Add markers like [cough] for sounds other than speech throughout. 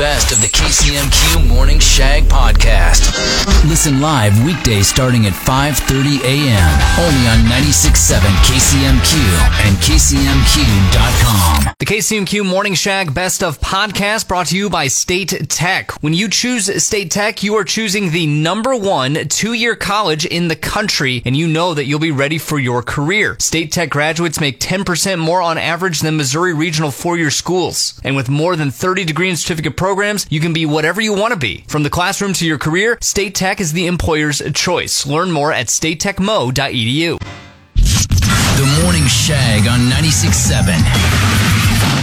best of the KCMQ Morning Shag podcast. Listen live weekdays starting at 5:30 a.m. only on 96.7 KCMQ and KCMQ.com. The KCMQ Morning Shag Best of Podcast brought to you by State Tech. When you choose State Tech, you are choosing the number one two-year college in the country, and you know that you'll be ready for your career. State Tech graduates make 10% more on average than Missouri Regional four-year schools. And with more than 30 degree and certificate programs, you can be whatever you want to be. From the classroom to your career, State Tech is the employer's choice. Learn more at statetechmo.edu. The Morning Shag on 96.7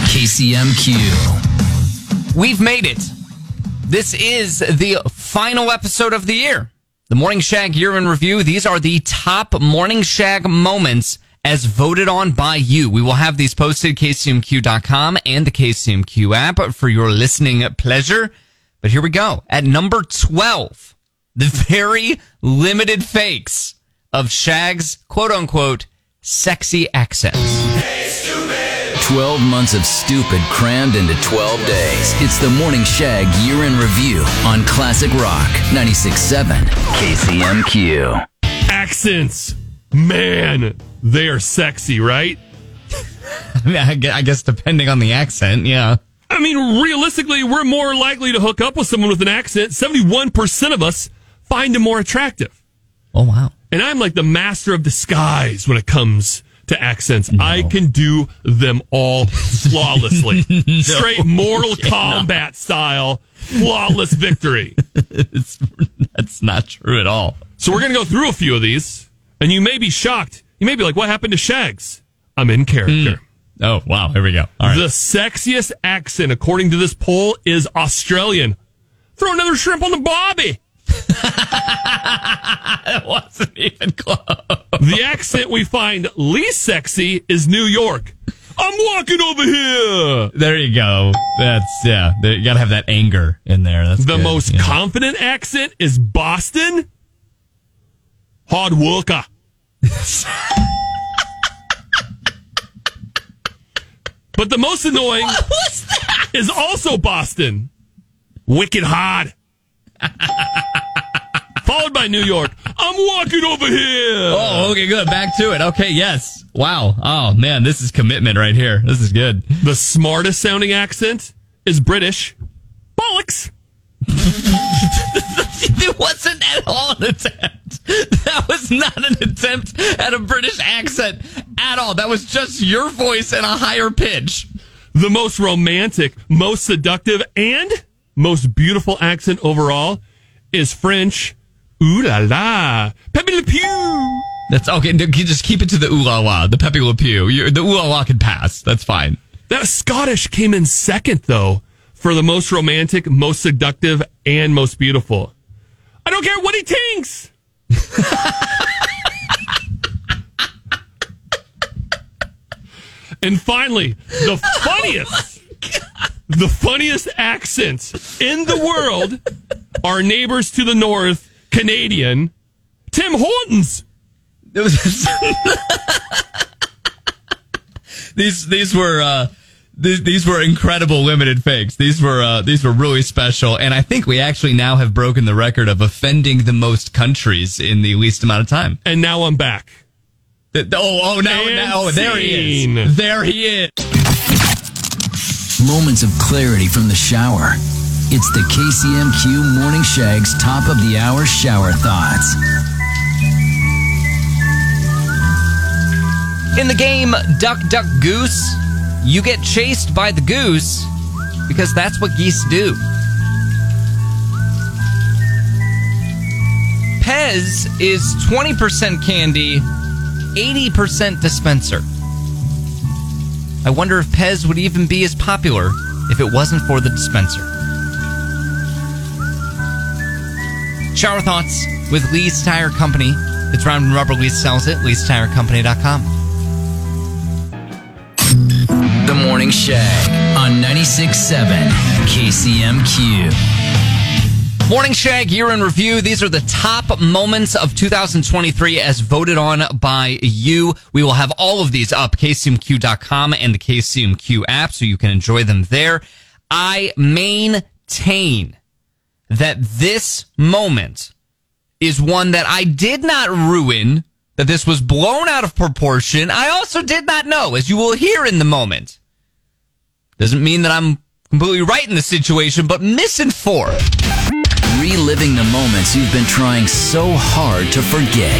KCMQ. We've made it. This is the final episode of the year. The Morning Shag Year in Review. These are the top Morning Shag moments as voted on by you. We will have these posted kcmq.com and the KCMQ app for your listening pleasure. But here we go. At number 12, the very limited fakes of Shag's quote unquote sexy accents. 12 months of stupid crammed into 12 days. It's the Morning Shag Year in Review on Classic Rock 96.7 KCMQ. Accents. Man, they are sexy, right? [laughs] I, mean, I gue- I guess depending on the accent, yeah. I mean, realistically, we're more likely to hook up with someone with an accent. 71% of us find them more attractive. Oh, wow. And I'm like the master of disguise when it comes to accents. I can do them all flawlessly. [laughs] Straight Mortal [laughs] Kombat style, flawless victory. That's not true at all. So we're going to go through a few of these, and you may be shocked. You may be like, what happened to Shags? I'm in character. Hmm. Oh, wow. Here we go. All right. The sexiest accent, according to this poll, is Australian. Throw another shrimp on the bobby. [laughs] That wasn't even close. The accent we find least sexy is New York. I'm walking over here. There you go. That's, yeah. You got to have that anger in there. That's The good. most confident accent is Boston. Hard worker. But the most annoying is also Boston. Wicked hard. Followed by New York. I'm walking over here. Oh, okay, good. Back to it. Okay, yes. Wow. Oh, man, this is commitment right here. This is good. The smartest sounding accent is British. Bollocks. [laughs] It wasn't at all an. [laughs] That was not an attempt at a British accent at all. That was just your voice in a higher pitch. The most romantic, most seductive, and most beautiful accent overall is French. Ooh la la. Pepe Le Pew. That's okay. Just keep it to the ooh la la, the Pepe Le Pew. You- The ooh la la can pass. That's fine. That Scottish came in second, though, for the most romantic, most seductive, and most beautiful. I don't care what he thinks. [laughs] and finally, the funniest, the funniest accents in the world, our neighbors to the north, Canadian, Tim Hortons. [laughs] These these were uh these, these were incredible limited fakes. These were uh, these were really special, and I think we actually now have broken the record of offending the most countries in the least amount of time. And now I'm back. The- oh, oh, now, now, oh, there he is. There he is. Moments of clarity from the shower. It's the KCMQ Morning Shag's top of the hour shower thoughts. In the game Duck Duck Goose, you get chased by the goose because that's what geese do. Pez is 20% candy, 80% dispenser. I wonder if Pez would even be as popular if it wasn't for the dispenser. Shower thoughts with Lee's Tire Company. It's round and rubber. Lee's sells it. Lee'sTireCompany.com. Morning Shag on 96.7 KCMQ. Morning Shag year in review. These are the top moments of 2023 as voted on by you. We will have all of these up, kcmq.com and the KCMQ app, so you can enjoy them there. I maintain that this moment is one that I did not ruin, that this was blown out of proportion. I also did not know, as you will hear in the moment. Doesn't mean that I'm completely right in the situation, but missing misinformed. Reliving the moments you've been trying so hard to forget.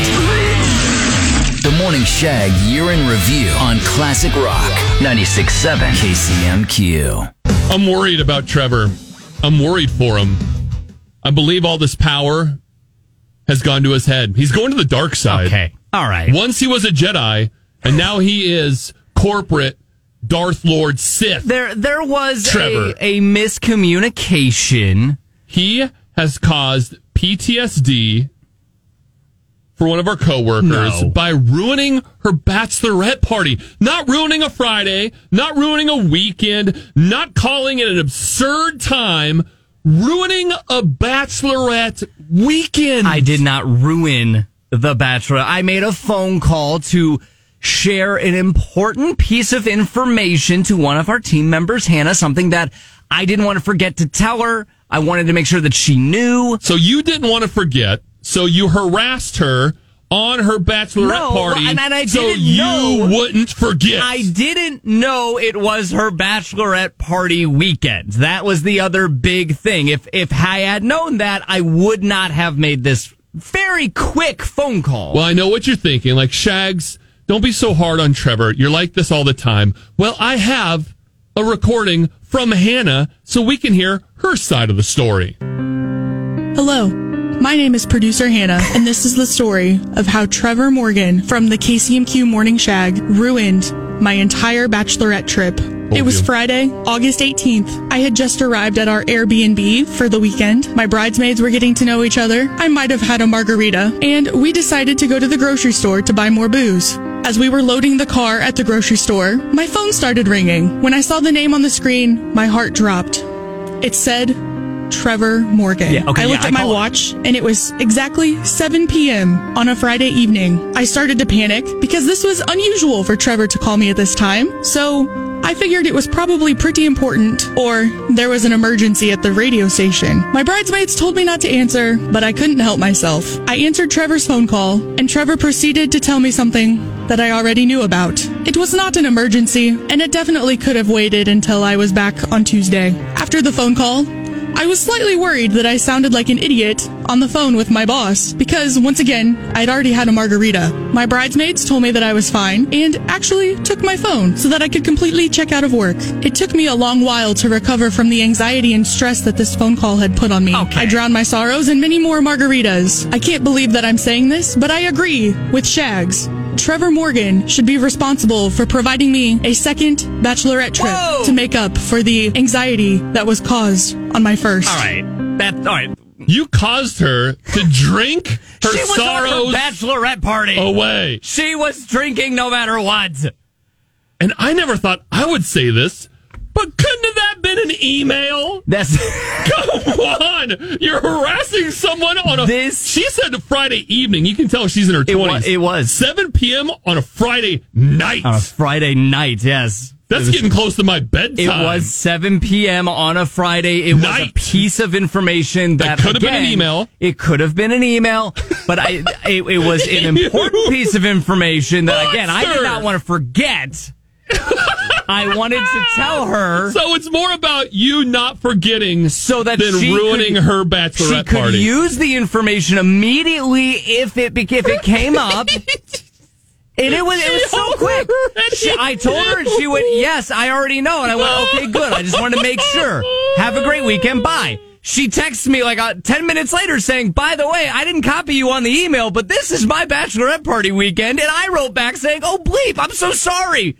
The Morning Shag Year in Review on Classic Rock 96.7 KCMQ. I'm worried about Trevor. I'm worried for him. I believe all this power has gone to his head. He's going to the dark side. Okay. All right. Once he was a Jedi, and now he is corporate Darth Lord Sith. There, there was Trevor. a, a miscommunication. He has caused PTSD for one of our coworkers No. by ruining her bachelorette party. Not ruining a Friday, not ruining a weekend, not calling it an absurd time, ruining a bachelorette weekend. I did not ruin the Bachelor. I made a phone call to share an important piece of information to one of our team members, Hannah, something that I didn't want to forget to tell her. I wanted to make sure that she knew. So you didn't want to forget. So you harassed her on her bachelorette No, party. and- and I so didn't you know. wouldn't forget. I didn't know it was her bachelorette party weekend. That was the other big thing. If if I had known that, I would not have made this very quick phone call. Well, I know what you're thinking. Like, Shags, don't be so hard on Trevor. You're like this all the time. Well, I have a recording from Hannah so we can hear her side of the story. Hello, my name is producer Hannah, and this is the story of how Trevor Morgan from the KCMQ Morning Shag ruined my entire bachelorette trip. Oh, it was. Friday, August 18th. I had just arrived at our Airbnb for the weekend. My bridesmaids were getting to know each other. I might have had a margarita, and we decided to go to the grocery store to buy more booze. As we were loading the car at the grocery store, my phone started ringing. When I saw the name on the screen, my heart dropped. It said Trevor Morgan. Yeah, okay, I looked yeah, at I my call it. watch and it was exactly 7 p.m. on a Friday evening. I started to panic because this was unusual for Trevor to call me at this time. So I figured it was probably pretty important or there was an emergency at the radio station. My bridesmaids told me not to answer, but I couldn't help myself. I answered Trevor's phone call and Trevor proceeded to tell me something that I already knew about. It was not an emergency and it definitely could have waited until I was back on Tuesday. After the phone call, I was slightly worried that I sounded like an idiot on the phone with my boss because, once again, I'd already had a margarita. My bridesmaids told me that I was fine and actually took my phone so that I could completely check out of work. It took me a long while to recover from the anxiety and stress that this phone call had put on me. Okay. I drowned my sorrows in many more margaritas. I can't believe that I'm saying this, but I agree with Shags. Trevor Morgan should be responsible for providing me a second bachelorette trip Whoa! to make up for the anxiety that was caused on my first. all right. That all right. You caused her to drink [laughs] her she was sorrows on her bachelorette party. away. She was drinking no matter what. And I never thought I would say this, but couldn't have that been an email? That's [laughs] Come on! You're harassing someone on a. This- She said Friday evening. You can tell she's in her twenties. It was 7 p.m. on a Friday night. on a Friday night. Yes. That's was- getting close to my bedtime. It was 7 p.m. on a Friday. It was a piece of information that It could have been an email. It could have been an email, but I, [laughs] it, it was an [laughs] important piece of information that again I did not want to forget. I wanted to tell her So it's more about you not forgetting so that than she ruining could- her she could party. use the information immediately if it bec- if it came up. [laughs] And it was it was so quick. She, I told her, and she went, "Yes, I already know." And I went, "Okay, good. I just wanted to make sure. Have a great weekend. Bye." She texts me like uh, ten minutes later saying, "By the way, I didn't copy you on the email, but this is my bachelorette party weekend." And I wrote back saying, "Oh bleep, I'm so sorry.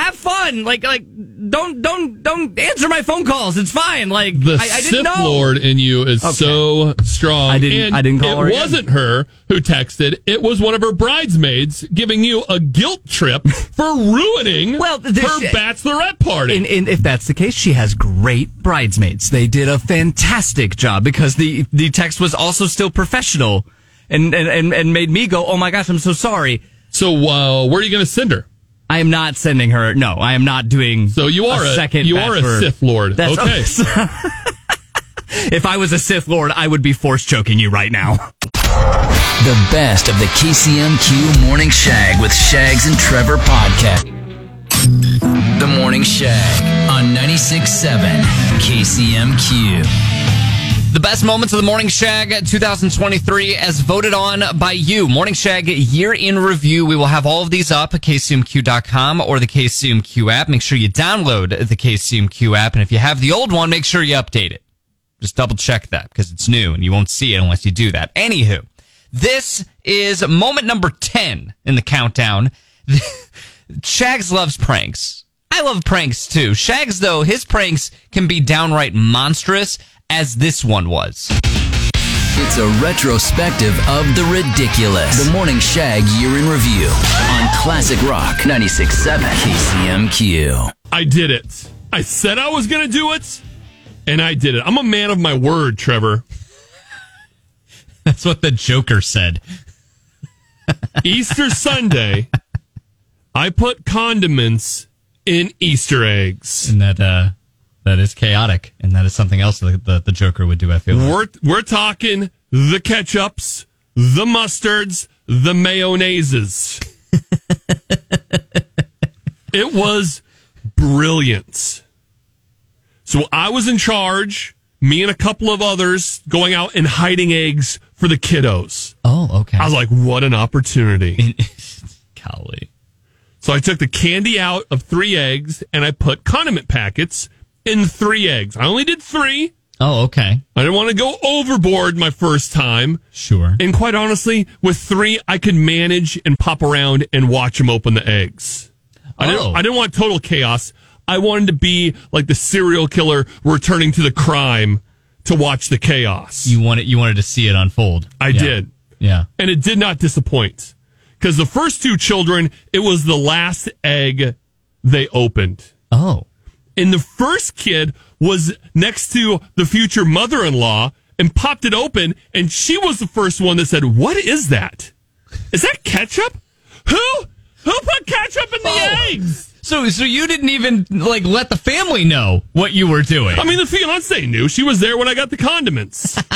Have fun. Like like don't don't don't answer my phone calls. It's fine. Like the I, I Sith know." Lord in you is so strong. I didn't- And I didn't call it her again. wasn't her who texted. It was one of her bridesmaids giving you a guilt trip [laughs] for ruining Well, her bachelorette party. And, and if that's the case, she has great bridesmaids. They did a fantastic job because the the text was also still professional, and and and, and made me go, "Oh my gosh, I'm so sorry." so uh, where are you going to send her? I am not sending her. No, I am not doing. So you are a, second. you are a bachelor. Sith Lord. That's okay. [laughs] if I was a Sith Lord, I would be force choking you right now. The best of the KCMQ Morning Shag with Shags and Trevor podcast. The Morning Shag on 96.7 KCMQ. The best moments of the Morning Shag 2023 as voted on by you. Morning Shag year in review. We will have all of these up at kcmq.com or the KCMQ app. Make sure you download the KCMQ app. And if you have the old one, make sure you update it. Just double check that because it's new and you won't see it unless you do that. Anywho, this is moment number 10 in the countdown. [laughs] Shags loves pranks. I love pranks too. Shags, though, his pranks can be downright monstrous as this one was. It's a retrospective of the ridiculous. The Morning Shag Year in Review on Classic Rock 96.7 KCMQ. I did it. I said I was going to do it, and I did it. I'm a man of my word, Trevor. [laughs] That's what the Joker said. [laughs] Easter Sunday, I put condiments in Easter eggs. And that uh that is chaotic, and that is something else that the, the Joker would do. I feel we're we're talking the ketchups, the mustards, the mayonnaises. [laughs] it was brilliant. So I was in charge. Me and a couple of others going out and hiding eggs for the kiddos. Oh, okay. I was like, what an opportunity. [laughs] Golly. So I took the candy out of three eggs and I put condiment packets in three eggs. I only did three. Oh, okay. I didn't want to go overboard my first time. Sure. And quite honestly, with three, I could manage and pop around and watch them open the eggs. I, didn't, Oh. I didn't want total chaos. I wanted to be like the serial killer returning to the crime to watch the chaos. You wanted you wanted to see it unfold. I Yeah. did. Yeah. And it did not disappoint. Because the first two children, it was the last egg they opened. Oh. And the first kid was next to the future mother in law and popped it open. And she was the first one that said, What is that? Is that ketchup? Who? Who put ketchup in the Oh. eggs? So so you didn't even like let the family know what you were doing. I mean, the fiance knew. She was there when I got the condiments. [laughs]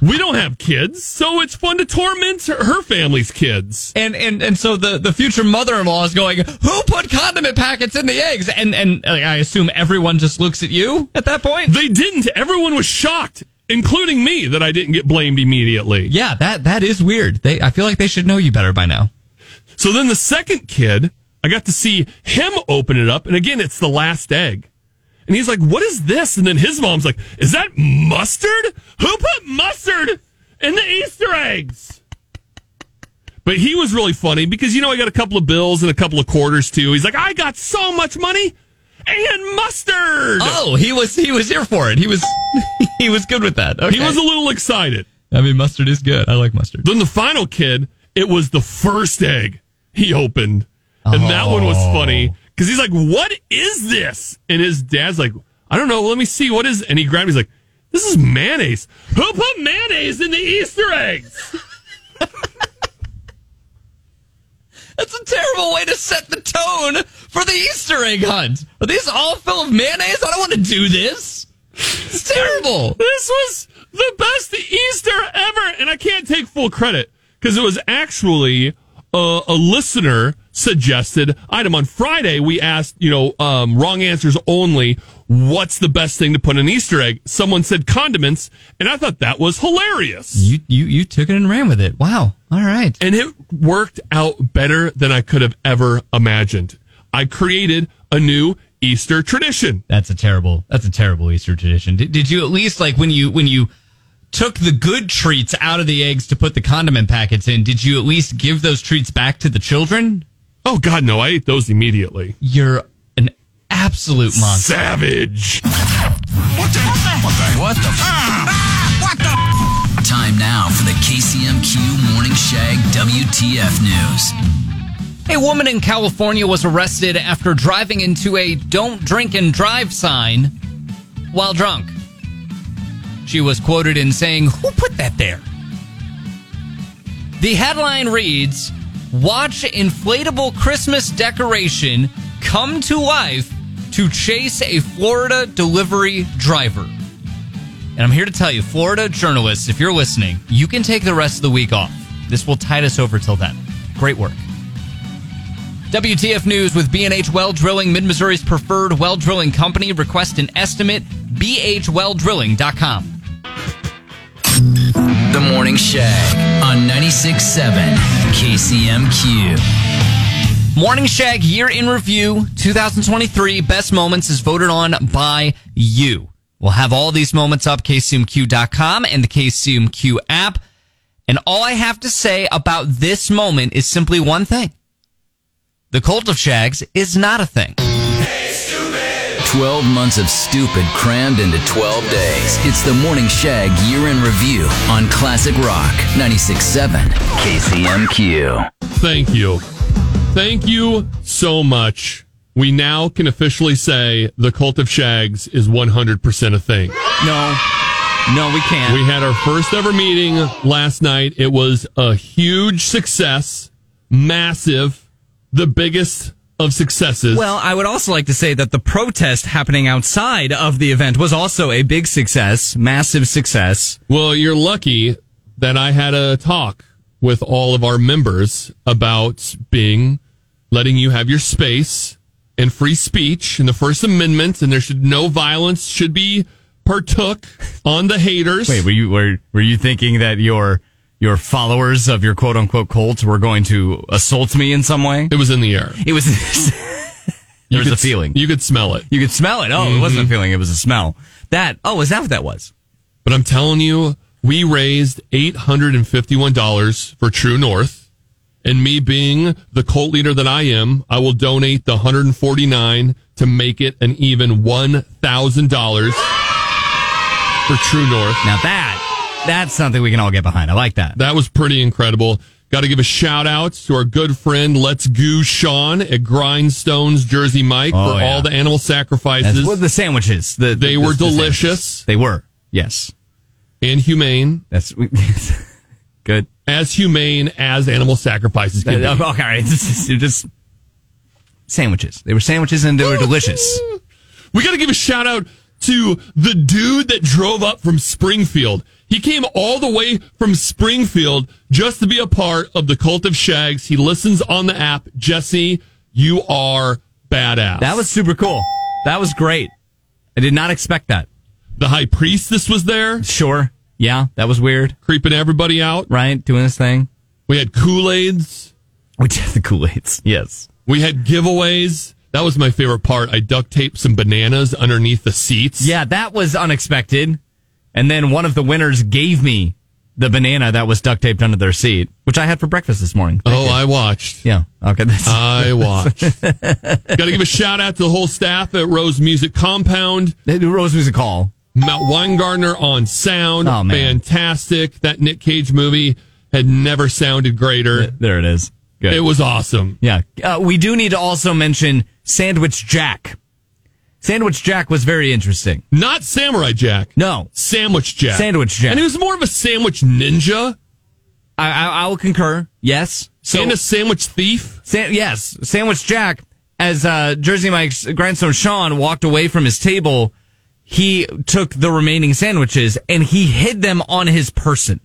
we don't have kids, so it's fun to torment her, her family's kids. and and and so the the future mother-in-law is going, "Who put condiment packets in the eggs?" And and I assume everyone just looks at you at that point. They didn't. Everyone was shocked, including me, that I didn't get blamed immediately. Yeah, that that is weird. They I feel like they should know you better by now. So then the second kid, I got to see him open it up. And again, it's the last egg. And he's like, what is this? And then his mom's like, is that mustard? Who put mustard in the Easter eggs? But he was really funny because, you know, I got a couple of bills and a couple of quarters too. He's like, I got so much money and mustard. Oh, he was he was here for it. He was [laughs] he was good with that. Okay. He was a little excited. I mean, mustard is good. I like mustard. Then the final kid, it was the first egg he opened. And that one was funny oh. Because he's like, What is this? And his dad's like, I don't know. Let me see. What is And he grabbed, he's like, This is mayonnaise. Who put mayonnaise in the Easter eggs? [laughs] That's a terrible way to set the tone for the Easter egg hunt. Are these all full of mayonnaise? I don't want to do this. It's terrible. This was the best Easter ever. And I can't take full credit because it was actually uh, a listener suggested item on Friday. We asked, you know, um, wrong answers only. What's the best thing to put in an Easter egg? Someone said condiments, and I thought that was hilarious. You you you took it and ran with it. Wow. All right. and it worked out better than I could have ever imagined. I created a new Easter tradition. That's a terrible. That's a terrible Easter tradition. Did, did you at least like when you when you took the good treats out of the eggs to put the condiment packets in? Did you at least give those treats back to the children? Oh God, no! I ate those immediately. You're an absolute monster. Savage. What the? What the? What the? Ah, ah, Time now for the KCMQ Morning Shag WTF News. A woman in California was arrested after driving into a don't drink and drive sign while drunk. She was quoted in saying, Who put that there? The headline reads Watch inflatable Christmas decoration come to life to chase a Florida delivery driver. And I'm here to tell you, Florida journalists, if you're listening, you can take the rest of the week off. This will tide us over till then. Great work. WTF News with B&H Well Drilling, Mid-Missouri's preferred well drilling company. Request an estimate, at bhwelldrilling.com. The Morning Shag on 96.7 KCMQ. Morning Shag Year in Review 2023 Best Moments is voted on by you. We'll have all these moments up, kcmq.com and the KCMQ app. And all I have to say about this moment is simply one thing. The cult of Shags is not a thing. 12 months of stupid crammed into 12 days. It's the Morning Shag Year in Review on Classic Rock 96.7 KCMQ. Thank you. Thank you so much. We now can officially say the cult of Shags is 100% a thing. No, no, we can't. We had our first ever meeting last night. It was a huge success, massive, the biggest of successes. Well, I would also like to say that the protest happening outside of the event was also a big success, massive success. Well, you're lucky that I had a talk with all of our members about being letting you have your space and free speech and the First Amendment, and there should no violence should be partook on the haters. Wait, were you were were you thinking that your your followers of your quote unquote cult were going to assault me in some way? It was in the air. It was [laughs] there was could a feeling. You could smell it. You could smell it. Oh, it wasn't a mm-hmm. feeling, it was a smell. That oh, is that what that was? But I'm telling you, we raised $851 for True North. And me being the cult leader that I am, I will donate the 149 to make it an even $1,000 for True North. Now that that's something we can all get behind. I like that. That was pretty incredible. Got to give a shout out to our good friend Let's Goo Sean at Grindstones Jersey Mike Oh, for yeah. all the animal That's sacrifices what the sandwiches. The, They the- were the sandwiches. delicious. They were. Yes. and humane, That's [laughs] good. as humane as animal sacrifices can be. Okay, [laughs] all right. They're just sandwiches. They were sandwiches and they were delicious. [laughs] We got to give a shout out to the dude that drove up from Springfield. He came all the way from Springfield just to be a part of the Cult of Shags. He listens on the app. Jesse, you are badass. That was super cool. That was great. I did not expect that. the high priestess was there, Sure. Yeah, that was weird. creeping everybody out. Right? Doing this thing. We had Kool Aids. We did the Kool-Aids. Yes. We had giveaways. That was my favorite part. I duct taped some bananas underneath the seats. Yeah, that was unexpected. And then one of the winners gave me the banana that was duct taped under their seat, which I had for breakfast this morning. Thank Oh, you. I watched. yeah. Okay. That's, I [laughs] watched. Got to give a shout out to the whole staff at Rose Music Compound. the Rose Music Hall. Matt Weingartner on sound. Oh, man. Fantastic. That Nick Cage movie had never sounded greater. There it is. Good. It was awesome. Yeah. Uh, we do need to also mention Sandwich Jack. Sandwich Jack was very interesting. Not Samurai Jack. No. Sandwich Jack. Sandwich Jack. And he was more of a sandwich ninja I, I, I will concur. Yes. So, and a sandwich thief. Sa- yes. Sandwich Jack, as uh, Jersey Mike's grandson Sean walked away from his table, he took the remaining sandwiches and he hid them on his person.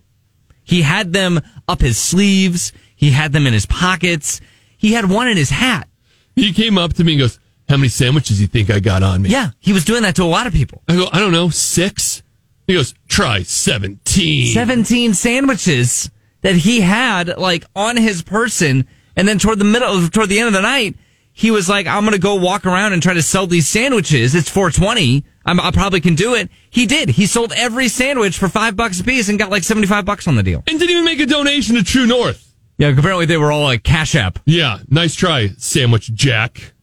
He had them up his sleeves. He had them in his pockets. He had one in his hat. He came up to me and goes, How many sandwiches do you think I got on me? Yeah. He was doing that to a lot of people. I go, I don't know, six? He goes, Try 17. 17 sandwiches that he had like on his person. And then toward the middle, toward the end of the night, he was like, I'm going to go walk around and try to sell these sandwiches. It's 420. I'm, I probably can do it. He did. He sold every sandwich for five bucks a piece and got like 75 bucks on the deal. And didn't even make a donation to True North. Yeah. Apparently they were all like cash app. Yeah, nice try, Sandwich Jack.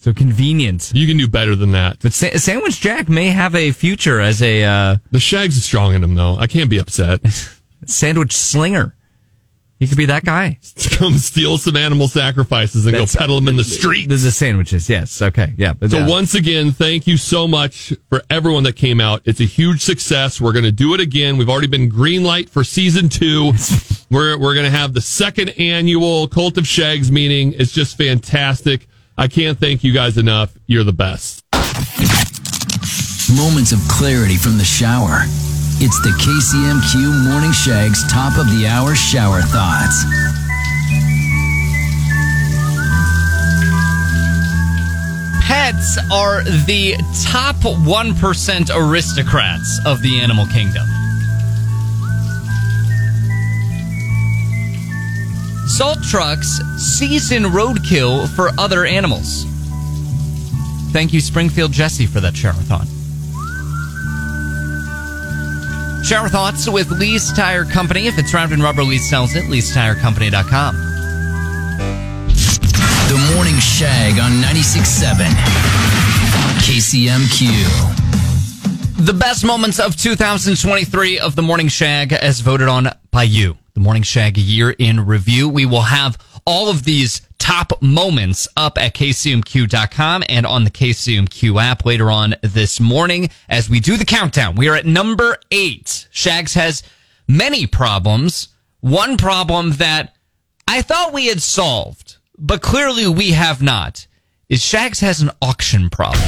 So convenient. You can do better than that. But Sa- Sandwich Jack may have a future as a, uh, The Shags is strong in him, though. I can't be upset. [laughs] sandwich slinger. He could be that guy. [laughs] Come steal some animal sacrifices and That's- go peddle them in the [laughs] street. The, the sandwiches. Yes. Okay. Yeah. So once again, thank you so much for everyone that came out. It's a huge success. We're going to do it again. We've already been green light for season two. we're we're going to have the second annual Cult of Shags meeting. It's just fantastic. I can't thank you guys enough. You're the best. Moments of clarity from the shower. It's the KCMQ Morning Shag's top of the hour shower thoughts. Pets are the top 1% aristocrats of the animal kingdom. Salt trucks season roadkill for other animals. Thank you, Springfield Jesse, for that shower thought. Shower thoughts with Lee's Tire Company. If it's round and rubber, Lee sells it. Lee'sTireCompany.com. The Morning Shag on 96.7 KCMQ. The best moments of 2023 of the Morning Shag as voted on by you. The Morning Shag year in review. We will have all of these top moments up at kcmq.com and on the KCMQ app later on this morning as we do the countdown. We are at number eight. Shags has many problems. One problem that I thought we had solved, but clearly we have not, is Shags has an auction problem.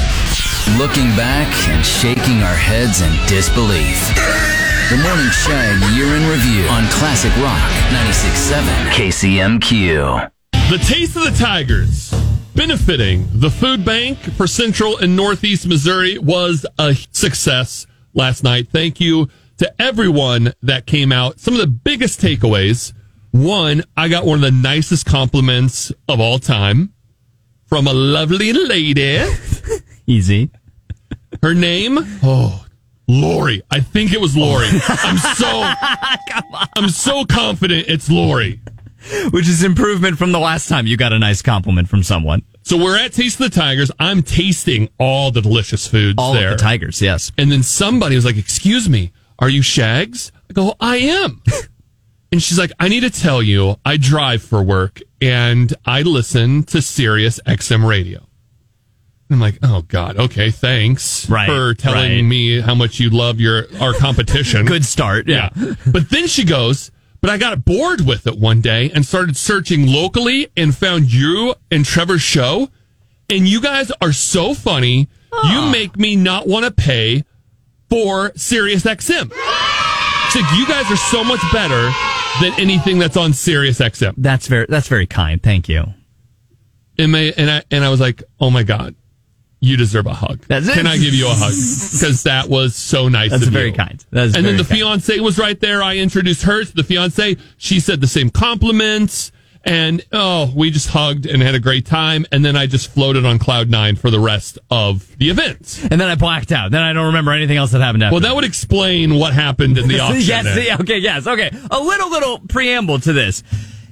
Looking back and shaking our heads in disbelief. The Morning Shag year in review on Classic Rock 96.7 KCMQ. The Taste of the Tigers, benefiting the food bank for Central and Northeast Missouri, was a success last night. Thank you to everyone that came out. Some of the biggest takeaways. One, I got one of the nicest compliments of all time from a lovely lady. [laughs] Easy. Her name, oh, Lori. I think it was Lori. [laughs] I'm so, [laughs] I'm so confident it's Lori. Which is improvement from the last time you got a nice compliment from someone. So we're at Taste of the Tigers. I'm tasting all the delicious foods All there. the tigers, yes. And then somebody was like, "Excuse me, are you Shags?" I go, "I am." [laughs] and she's like, "I need to tell you, I drive for work and I listen to Sirius XM radio." I'm like, "Oh God, okay, thanks Right, for telling right. me how much you love your our competition." [laughs] Good start. Yeah. but then she goes, but I got bored with it one day and started searching locally and found you and Trevor's show. And you guys are so funny. You ah. make me not want to pay for Sirius XM. It's like you guys are so much better than anything that's on Sirius XM. That's very that's very kind. Thank you. And, may, and I and I was like, oh my god, you deserve a hug. That's it. Can I give you a hug? [laughs] Because that was so nice. That's of very you. kind. That is and then the kind. fiance was right there. I introduced her to the fiance. She said the same compliments. And oh, we just hugged and had a great time. And then I just floated on cloud nine for the rest of the event. And then I blacked out. Then I don't remember anything else that happened after. Well, that would explain what happened in the [laughs] auction. yes, then. yeah, okay, yes, okay. A little, little preamble to this.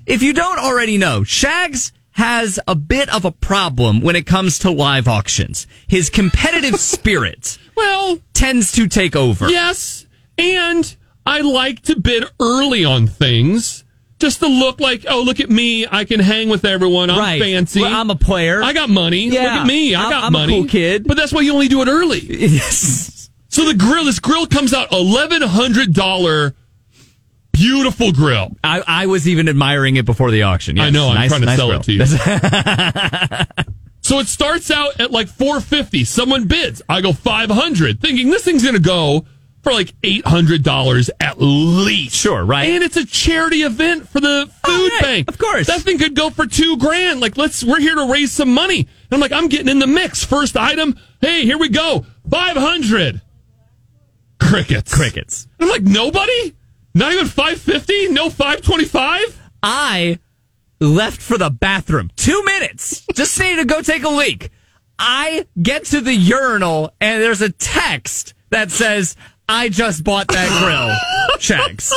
If you don't already know, Shags has a bit of a problem when it comes to live auctions. His competitive [laughs] spirit Well, tends to take over. Yes, and I like to bid early on things just to look like, oh, look at me. I can hang with everyone. I'm Right. fancy. Well, I'm a player. I got money. Look at me. I I'm- got I'm a money. cool kid. But that's why you only do it early. [laughs] Yes. So the grill, this grill comes out eleven hundred dollar, beautiful grill. I, I was even admiring it before the auction. Yes. I know. I'm Nice- trying to nice sell grill. it to you. [laughs] so it starts out at like four fifty. Someone bids. I go five hundred, thinking this thing's gonna go for like eight hundred dollars at least. Sure, right. And it's a charity event for the oh, food right, bank. of course. that thing could go for two grand. Like, let's. We're here to raise some money. And I'm like, I'm getting in the mix. First item. Hey, here we go. Five hundred. Crickets. Crickets. I'm like, nobody. Not even five fifty. No five twenty five. I left for the bathroom. Two minutes. Just needed to go take a leak. I get to the urinal and there's a text that says, I just bought that grill. [laughs] Shags.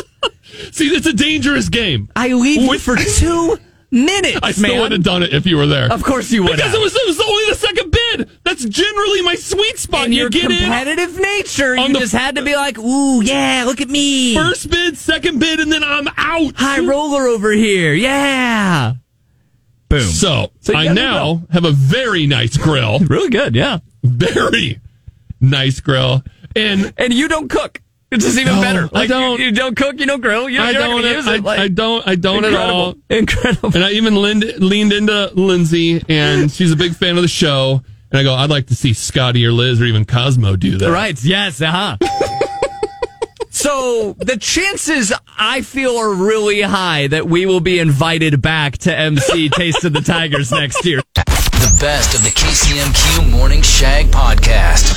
See, it's a dangerous game. I leave With- for two minutes, I still man. would have done it if you were there. Of course you would because have. it was it was only the second bid. That's generally my sweet spot. In you your get in competitive nature, you the- just had to be like, ooh, yeah, look at me. first bid, second bid, and then I'm out. High roller over here. Yeah. Boom. So, So I got a now have a very nice grill, [laughs] really good, yeah. very nice grill, and And you don't cook. It's just even No, better. I Like, don't. You, you don't cook. You don't grill. You, I you're don't, use I, it. Like, I don't, I don't at all. [laughs] Incredible. And I even leaned, leaned into Lindsay, and [gasps] she's a big fan of the show. And I go, I'd like to see Scotty or Liz or even Cosmo do that. Right. Yes. Uh huh. [laughs] so the chances I feel are really high that we will be invited back to MC [laughs] Taste of the Tigers next year. Best of the KCMQ Morning Shag podcast.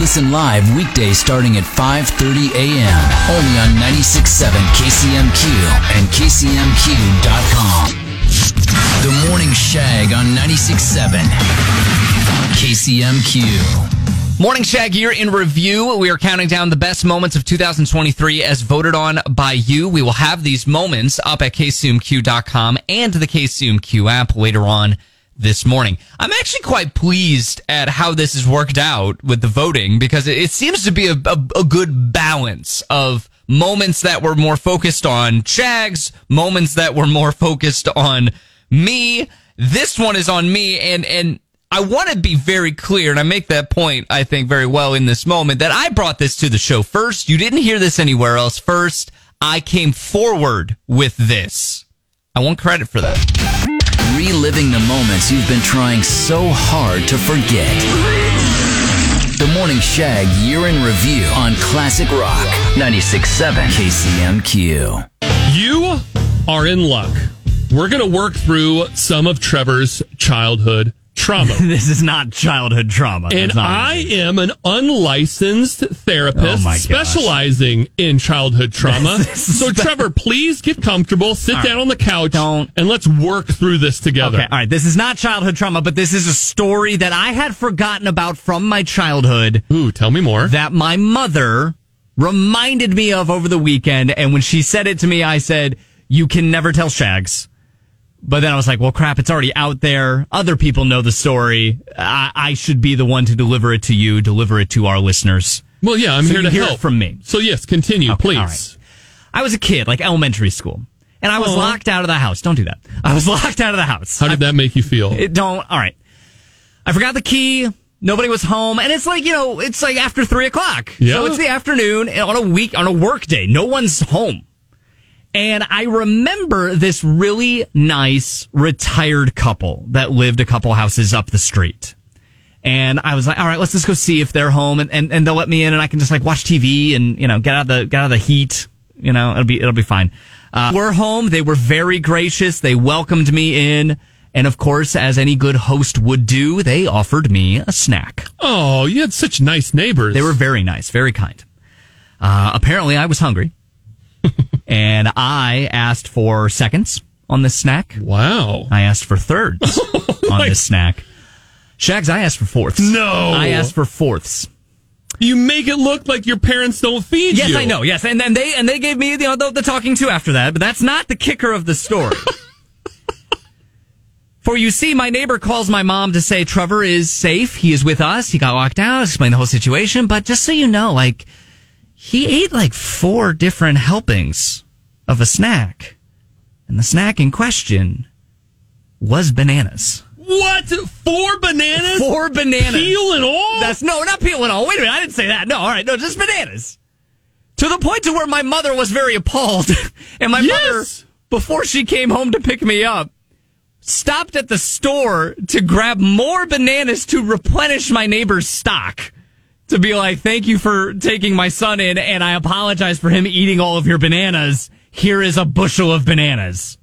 Listen live weekdays starting at 5:30 a.m. only on 96.7 KCMQ and KCMQ.com. The Morning Shag on 96.7 KCMQ. Morning Shag here in review. We are counting down the best moments of 2023 as voted on by you. We will have these moments up at kcmq.com and the KCMQ app later on this morning. I'm actually quite pleased at how this has worked out with the voting because it, seems to be a, a, a good balance of moments that were more focused on Shags, moments that were more focused on me. This one is on me and, and I want to be very clear, and I make that point, I think, very well in this moment, that I brought this to the show first. You didn't hear this anywhere else first. I came forward with this. I want credit for that. Reliving the moments you've been trying so hard to forget. The Morning Shag Year in Review on Classic Rock 96.7 KCMQ. You are in luck. We're going to work through some of Trevor's childhood trauma. [laughs] this is not childhood trauma. And I am an unlicensed therapist oh specializing in childhood [laughs] trauma. so, Trevor, please get comfortable, sit down on the couch, Don't. and let's work through this together. Okay, all right. This is not childhood trauma, but this is a story that I had forgotten about from my childhood. Ooh, tell me more. That my mother reminded me of over the weekend. And when she said it to me, I said, You can never tell Shags. But then I was like, well, crap, it's already out there. Other people know the story. I, I should be the one to deliver it to you, deliver it to our listeners. Well, yeah, I'm so here to hear help. from me. So, yes, continue, Okay, please. right. I was a kid, like elementary school, and I was locked out of the house. Don't do that. I was [laughs] locked out of the house. How did that make you feel? It don't. All right. I forgot the key. Nobody was home, and it's like you know, it's like after three o'clock. Yeah. So it's the afternoon on a week on a work day. No one's home. And I remember this really nice retired couple that lived a couple houses up the street. And I was like, all right, let's just go see if they're home and, and, and they'll let me in and I can just like watch TV and, you know, get out of the, get out of the heat. You know, it'll be, it'll be fine. Uh, we're home. They were very gracious. They welcomed me in. And of course, as any good host would do, they offered me a snack. oh, you had such nice neighbors. They were very nice, very kind. Uh, apparently, I was hungry, and I asked for seconds on this snack. Wow. I asked for thirds [laughs] oh on this snack. Shags, I asked for fourths. No. I asked for fourths. You make it look like your parents don't feed Yes, you. Yes, I know. Yes, and then they and they gave me you know the, the talking to after that, but that's not the kicker of the story. [laughs] For you see, my neighbor calls my mom to say Trevor is safe. He is with us. He got locked out. Explain the whole situation. But just so you know, like he ate like four different helpings of a snack, and the snack in question was bananas. What? Four bananas? Four bananas. Peel and all? That's no, not peel and all. Wait a minute, I didn't say that. No, all right, no, just bananas. To the point to where my mother was very appalled, [laughs] and my Yes. mother, before she came home to pick me up, stopped at the store to grab more bananas to replenish my neighbor's stock. To be like, thank you for taking my son in, and I apologize for him eating all of your bananas. Here is a bushel of bananas.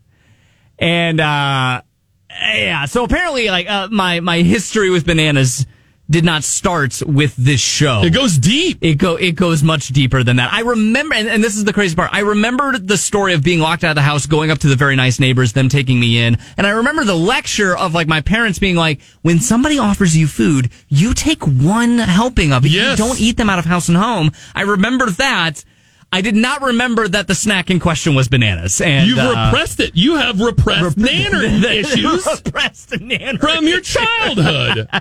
And, uh, yeah, so apparently, like, uh, my, my history with bananas did not start with this show. It goes deep. It go it goes much deeper than that. I remember, and, and this is the crazy part. I remembered the story of being locked out of the house, going up to the very nice neighbors, them taking me in, and I remember the lecture of like my parents being like, "When somebody offers you food, you take one helping of it. Yes. You don't eat them out of house and home." I remember that. I did not remember that the snack in question was bananas. And You've uh, repressed it. You have repressed [laughs] nanner issues [laughs] repressed nanner from your childhood. [laughs]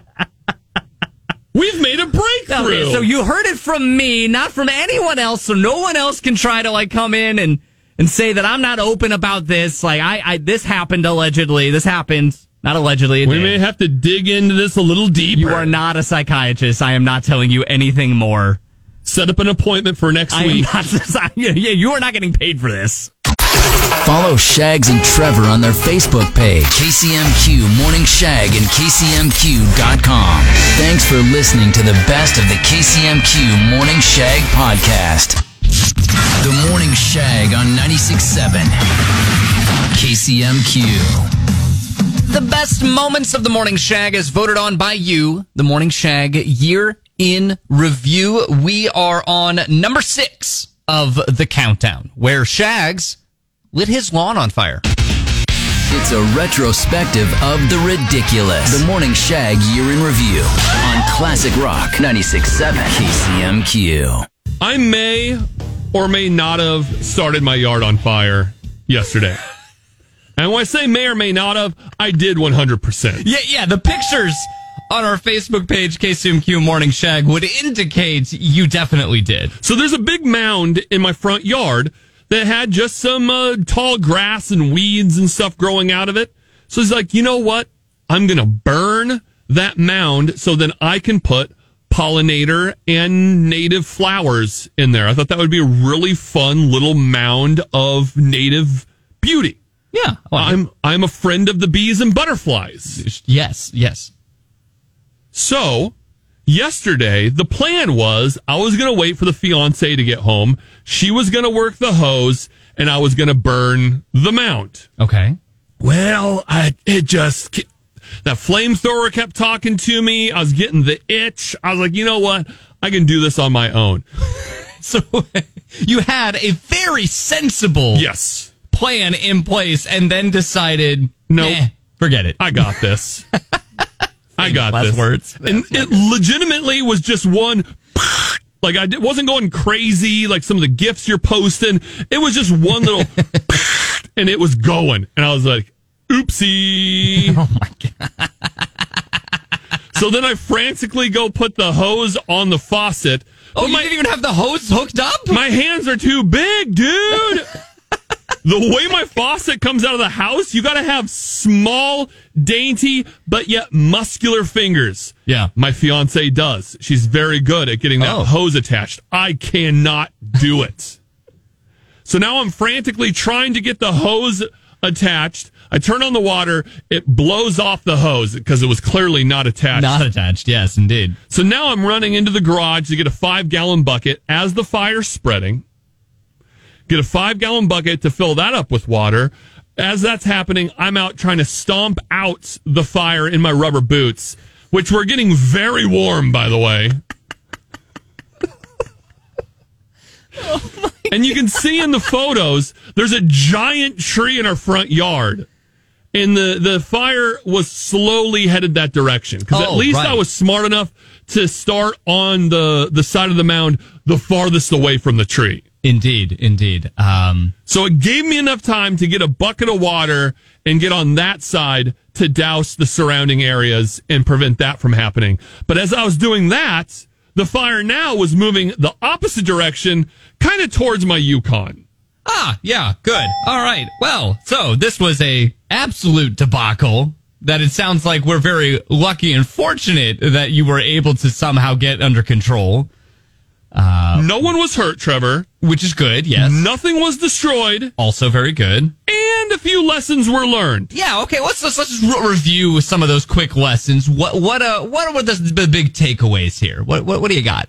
We've made a breakthrough. Okay, so you heard it from me, not from anyone else, so no one else can try to like come in and and say that I'm not open about this. Like I, I this happened allegedly. This happened, not allegedly. we did. may have to dig into this a little deeper. you are not a psychiatrist. I am not telling you anything more. Set up an appointment for next I week. not. [laughs] yeah, you are not getting paid for this. Follow Shags and Trevor on their Facebook page, KCMQ Morning Shag and KCMQ.com. Thanks for listening to the best of the KCMQ Morning Shag podcast. The Morning Shag on 96.7 KCMQ. The best moments of the Morning Shag is voted on by you. The Morning Shag year in review. We are on number six of the countdown, where Shags lit his lawn on fire. It's a retrospective of the ridiculous. The Morning Shag Year in Review on Classic Rock 96.7 KCMQ. I may or may not have started my yard on fire yesterday. And when I say may or may not have, I did 100%. Yeah, yeah. The pictures on our Facebook page, KCMQ Morning Shag, would indicate you definitely did. So there's a big mound in my front yard that had just some uh, tall grass and weeds and stuff growing out of it. So he's like, you know what? I'm going to burn that mound so then I can put pollinator and native flowers in there. I thought that would be a really fun little mound of native beauty. Yeah. well, I'm I'm a friend of the bees and butterflies. yes, yes. So, yesterday, the plan was I was going to wait for the fiance to get home. She was going to work the hose and I was going to burn the mount. Okay. Well, I, it just, that flamethrower kept talking to me. I was getting the itch. I was like, you know what? I can do this on my own. [laughs] So you had a very sensible Yes. plan in place and then decided, Nope. "Eh, forget it. I got this. [laughs] I got this. words. And it legitimately was just one. [laughs] Like I wasn't going crazy like some of the gifts you're posting. It was just one little, [laughs] and it was going. And I was like, "Oopsie!" [laughs] Oh my god. So then I frantically go put the hose on the faucet. Oh, But you my, didn't even have the hose hooked up? my hands are too big, dude. The way my faucet comes out of the house, you got to have small, dainty, but yet muscular fingers. Yeah. My fiance does. She's very good at getting that Oh. hose attached. I cannot do it. so now I'm frantically trying to get the hose attached. I turn on the water. It blows off the hose because it was clearly not attached. Not attached. Yes, indeed. So now I'm running into the garage to get a five gallon bucket as the fire's spreading. Get a five gallon bucket to fill that up with water. As that's happening, I'm out trying to stomp out the fire in my rubber boots, which were getting very warm, by the way. and you can see in the photos, there's a giant tree in our front yard. And the, the fire was slowly headed that direction. Because at Oh, least right. I was smart enough to start on the, the side of the mound the farthest away from the tree. Indeed, indeed. Um, So it gave me enough time to get a bucket of water and get on that side to douse the surrounding areas and prevent that from happening. But as I was doing that, the fire now was moving the opposite direction, kind of towards my Yukon. ah, yeah, good. All right. Well, so this was a absolute debacle that it sounds like we're very lucky and fortunate that you were able to somehow get under control, no one was hurt, Trevor. which is good. Yes. Nothing was destroyed, Also very good. and a few lessons were learned. Yeah. Okay. Let's let's, let's just re- review some of those quick lessons. What what uh what were the, the big takeaways here? What what what do you got?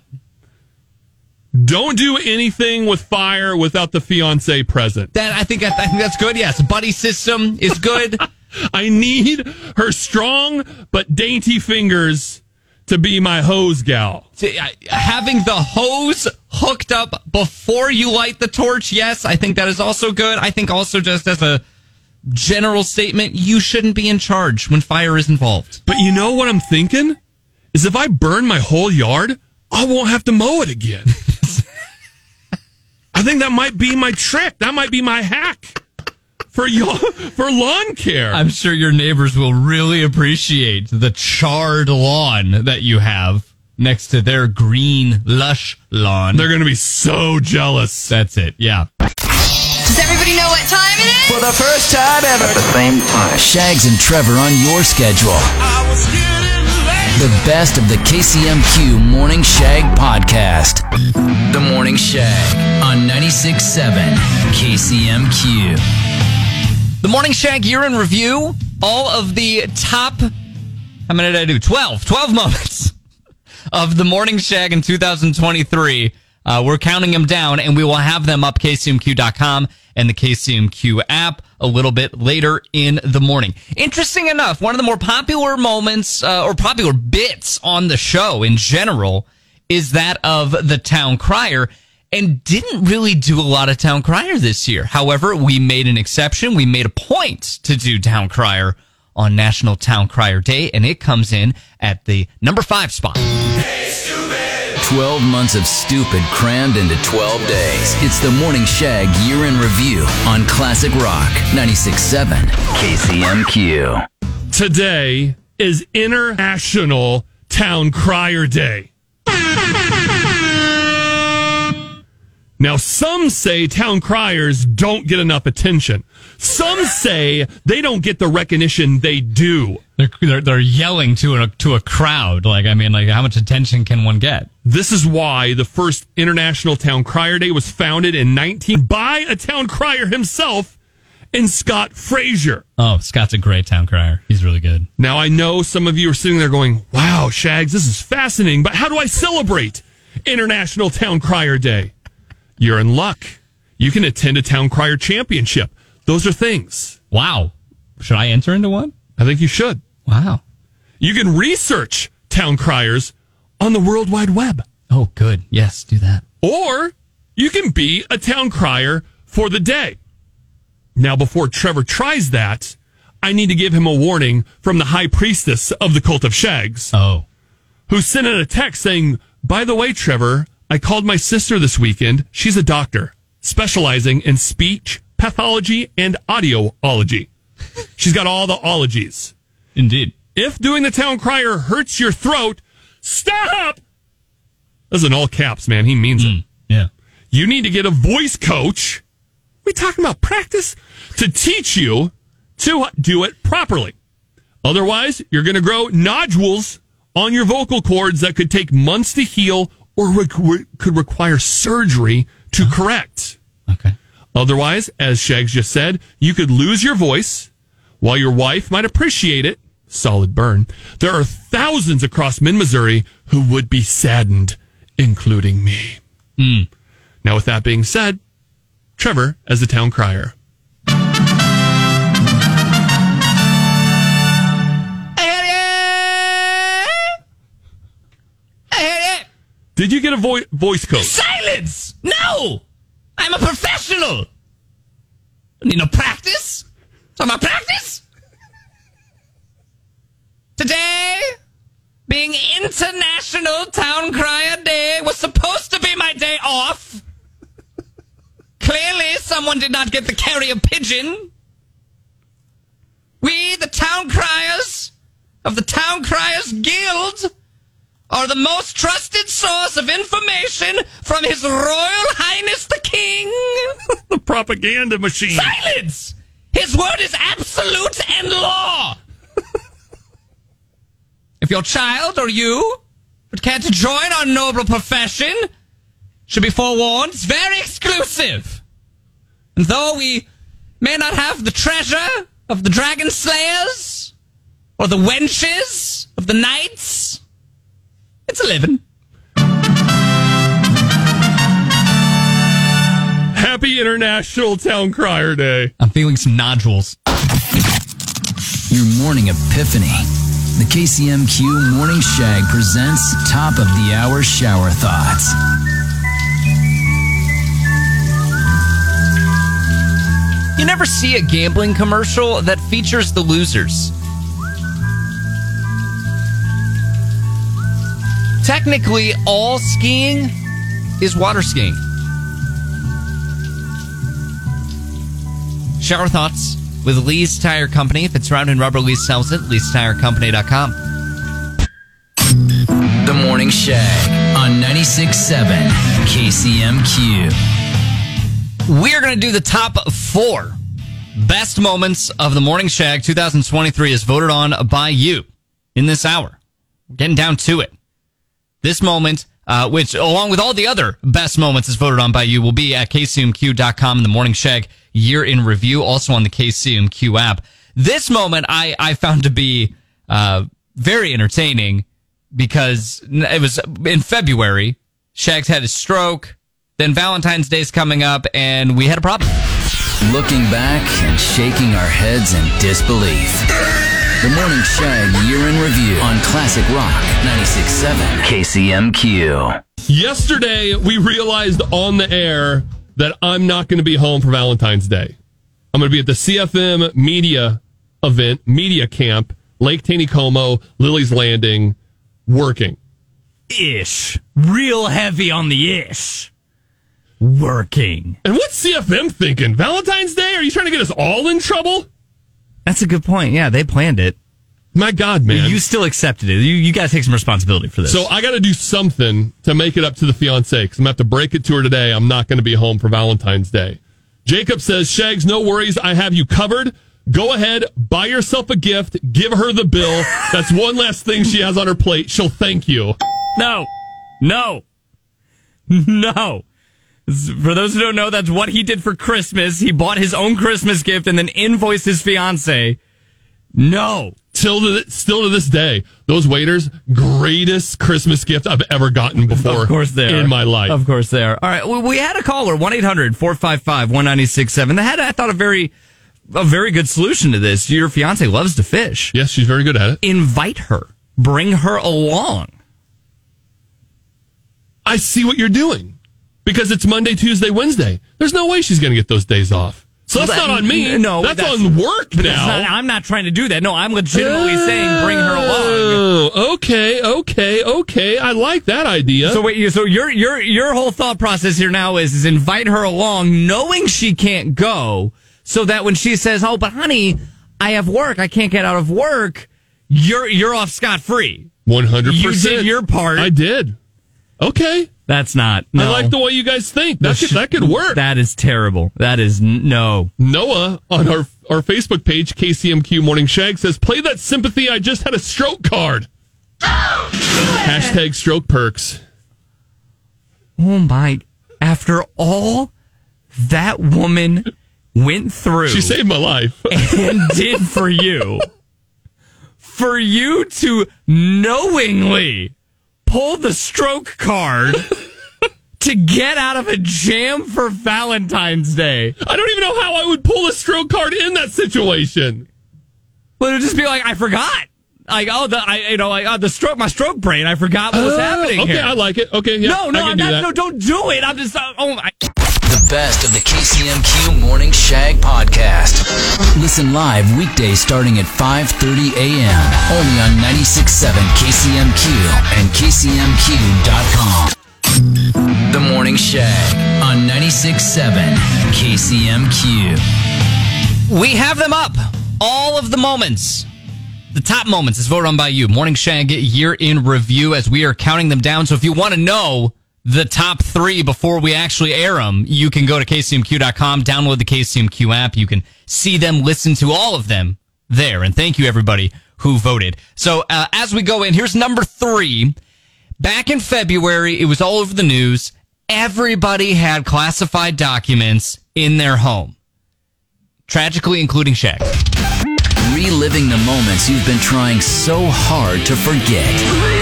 Don't do anything with fire without the fiance present. That I think I, I think that's good. Yes, buddy system is good. [laughs] I need her strong but dainty fingers to be my hose gal. Having the hose hooked up before you light the torch, yes, I think that is also good. I think also just as a general statement, you shouldn't be in charge when fire is involved. But you know what I'm thinking? Is if I burn my whole yard, I won't have to mow it again. [laughs] I think that might be my trick. That might be my hack for y- [laughs] for lawn care. I'm sure your neighbors will really appreciate the charred lawn that you have next to their green, lush lawn. They're going to be so jealous. That's it. Yeah. Does everybody know what time it is? For the first time ever. At the same time. Shags and Trevor on your schedule. The best of the KCMQ Morning Shag podcast. The Morning Shag. on 96.7 KCMQ. The Morning Shag year in review. All of the top, how many did I do? 12. 12 [laughs] moments of the Morning Shag in 2023. Uh, we're counting them down and we will have them up kcmq.com and the KCMQ app a little bit later in the morning. Interesting enough, one of the more popular moments uh, or popular bits on the show in general is that of the town crier and didn't really do a lot of town crier this year. However, we made an exception. We made a point to do town crier on National Town Crier Day and it comes in at the number five spot. 12 months of stupid crammed into 12 days. It's the Morning Shag Year in Review on Classic Rock 96.7 KCMQ. Today is International Town Crier Day. Now, some say town criers don't get enough attention. Some say they don't get the recognition they do. They're, they're, they're yelling to a, to a crowd. Like, I mean, like, how much attention can one get? This is why the first International Town Crier Day was founded in 19 by a town crier himself and Scott Frazier. Oh, Scott's a great town crier. He's really good. Now, I know some of you are sitting there going, wow, Shags, this is fascinating, but how do I celebrate International Town Crier Day? You're in luck. You can attend a Town Crier Championship. Those are things. Wow. Should I enter into one? I think you should. Wow. You can research town criers on the World Wide Web. Oh, good. Yes, do that. Or you can be a town crier for the day. Now, before Trevor tries that, I need to give him a warning from the high priestess of the cult of Shags, Oh. who sent in a text saying, By the way, Trevor, I called my sister this weekend. She's a doctor specializing in speech pathology and audiology. She's got all the ologies. Indeed. If doing the town crier hurts your throat, stop! That's in all caps, man. He means it. Mm, yeah. You need to get a voice coach. We talking about practice to teach you to do it properly. Otherwise, you're going to grow nodules on your vocal cords that could take months to heal or re- could require surgery to uh-huh. correct. Okay. Otherwise, as Shags just said, you could lose your voice while your wife might appreciate it. Solid burn. There are thousands across mid Missouri who would be saddened, including me. Hmm. Now, with that being said, Trevor as the town crier. Did you get a vo- voice coach? Silence! No! I'm a professional! I need no practice. So my practice? Today, being International Town Crier Day, was supposed to be my day off. Clearly, someone did not get the carrier pigeon. We, the town criers of the Town Criers Guild, are the most trusted source of information from His Royal Highness the King. [laughs] the propaganda machine. Silence! His word is absolute and law. [laughs] if your child or you would care to join our noble profession, should be forewarned, it's very exclusive. And though we may not have the treasure of the dragon slayers or the wenches of the knights, it's a living. Happy International Town Crier Day. I'm feeling some nodules. Your morning epiphany. The KCMQ Morning Shag presents top of the hour shower thoughts. You never see a gambling commercial that features the losers. Technically, all skiing is water skiing. Shower thoughts with Lee's Tire Company. If it's round and rubber, Lee sells it. Lee'sTireCompany.com. The Morning Shag on 96.7 KCMQ. We are going to do the top four best moments of the Morning Shag 2023 as voted on by you in this hour. We're getting down to it. This moment uh, which, along with all the other best moments is voted on by you, will be at kcmq.com in the Morning Shag year in review, also on the KCMQ app. This moment I, I found to be uh, very entertaining because it was in February. Shags had a stroke. Then Valentine's Day's coming up, and we had a problem. Looking back and shaking our heads in disbelief. The Morning Shag Year in Review on Classic Rock 96.7 KCMQ. Yesterday, we realized on the air that I'm not going to be home for Valentine's Day. I'm going to be at the CFM media event, media camp, Lake Taneycomo, Lilleys' Landing, working. Ish. Real heavy on the ish. Working. And what's CFM thinking? Valentine's Day? Are you trying to get us all in trouble? That's a good point. Yeah, they planned it. My God, man. You still accepted it. You, you got to take some responsibility for this. So I got to do something to make it up to the fiance because I'm going to have to break it to her today. I'm not going to be home for Valentine's Day. Jacob says, Shags, no worries. I have you covered. Go ahead, buy yourself a gift, give her the bill. That's one less thing she has on her plate. She'll thank you. no, no, [laughs] no. For those who don't know, that's what he did for Christmas. He bought his own Christmas gift and then invoiced his fiance. No. Till to, th- still to this day, those waiters, greatest Christmas gift I've ever gotten before Of course they are. in my life. Of course they are. All right. Well, we had a caller, 1-800-455-1967 that had, I thought, a very, a very good solution to this. Your fiance loves to fish. yes, she's very good at it. Invite her. Bring her along. I see what you're doing because it's Monday, Tuesday, Wednesday. There's no way she's going to get those days off. So that's That- not on me. no, that's, that's- on work now. not- I'm not trying to do that. No, I'm legitimately oh, saying bring her along. Oh, okay, okay, okay. I like that idea. So wait, so your your your whole thought process here now is is invite her along, knowing she can't go, so that when she says, "Oh, but honey, I have work, I can't get out of work," you're you're off scot free. One hundred You percent. did your part. I did. Okay. That's not. No. I like the way you guys think. That could, that could work. That is terrible. That is n- no. Noah on our our Facebook page, KCMQ Morning Shag, says, "Play that sympathy. I just had a stroke card." Hashtag stroke perks. Oh my! After all that woman went through, She saved my life. [laughs] and did for you. For you to knowingly pull the stroke card [laughs] to get out of a jam for Valentine's Day. I don't even know how I would pull a stroke card in that situation. Well, it would just be like, I forgot. Like, oh, the, I, you know, like, oh, the stroke, my stroke brain, I forgot what was happening Oh, Okay, here. I like it. Okay, yeah, no, no, I can I'm do not, that. no, don't do it. I'm just, uh, oh my. Best of the KCMQ Morning Shag podcast. Listen live weekdays starting at 5:30 a.m. only on 96.7 KCMQ and KCMQ.com. The Morning Shag on 96.7 KCMQ. We have them up. All of the moments. The top moments is voted on by you. Morning Shag year in review as we are counting them down. So if you want to know the top three before we actually air them, you can go to kcmq.com, download the KCMQ app. You can see them, listen to all of them there. And thank you everybody who voted. So uh, as we go in, here's number three. Back in February, it was all over the news. Everybody had classified documents in their home. Tragically, including Shaq. Reliving the moments you've been trying so hard to forget.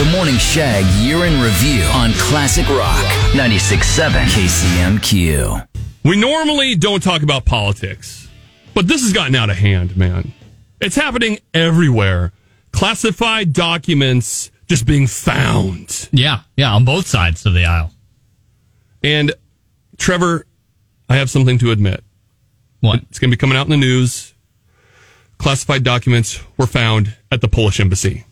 The Morning Shag Year in Review on Classic Rock 96.7 KCMQ. We normally don't talk about politics, but this has gotten out of hand, man. It's happening everywhere. Classified documents just being found. Yeah, yeah, on both sides of the aisle. And Trevor, I have something to admit. What? It's going to be coming out in the news. Classified documents were found at the Polish embassy.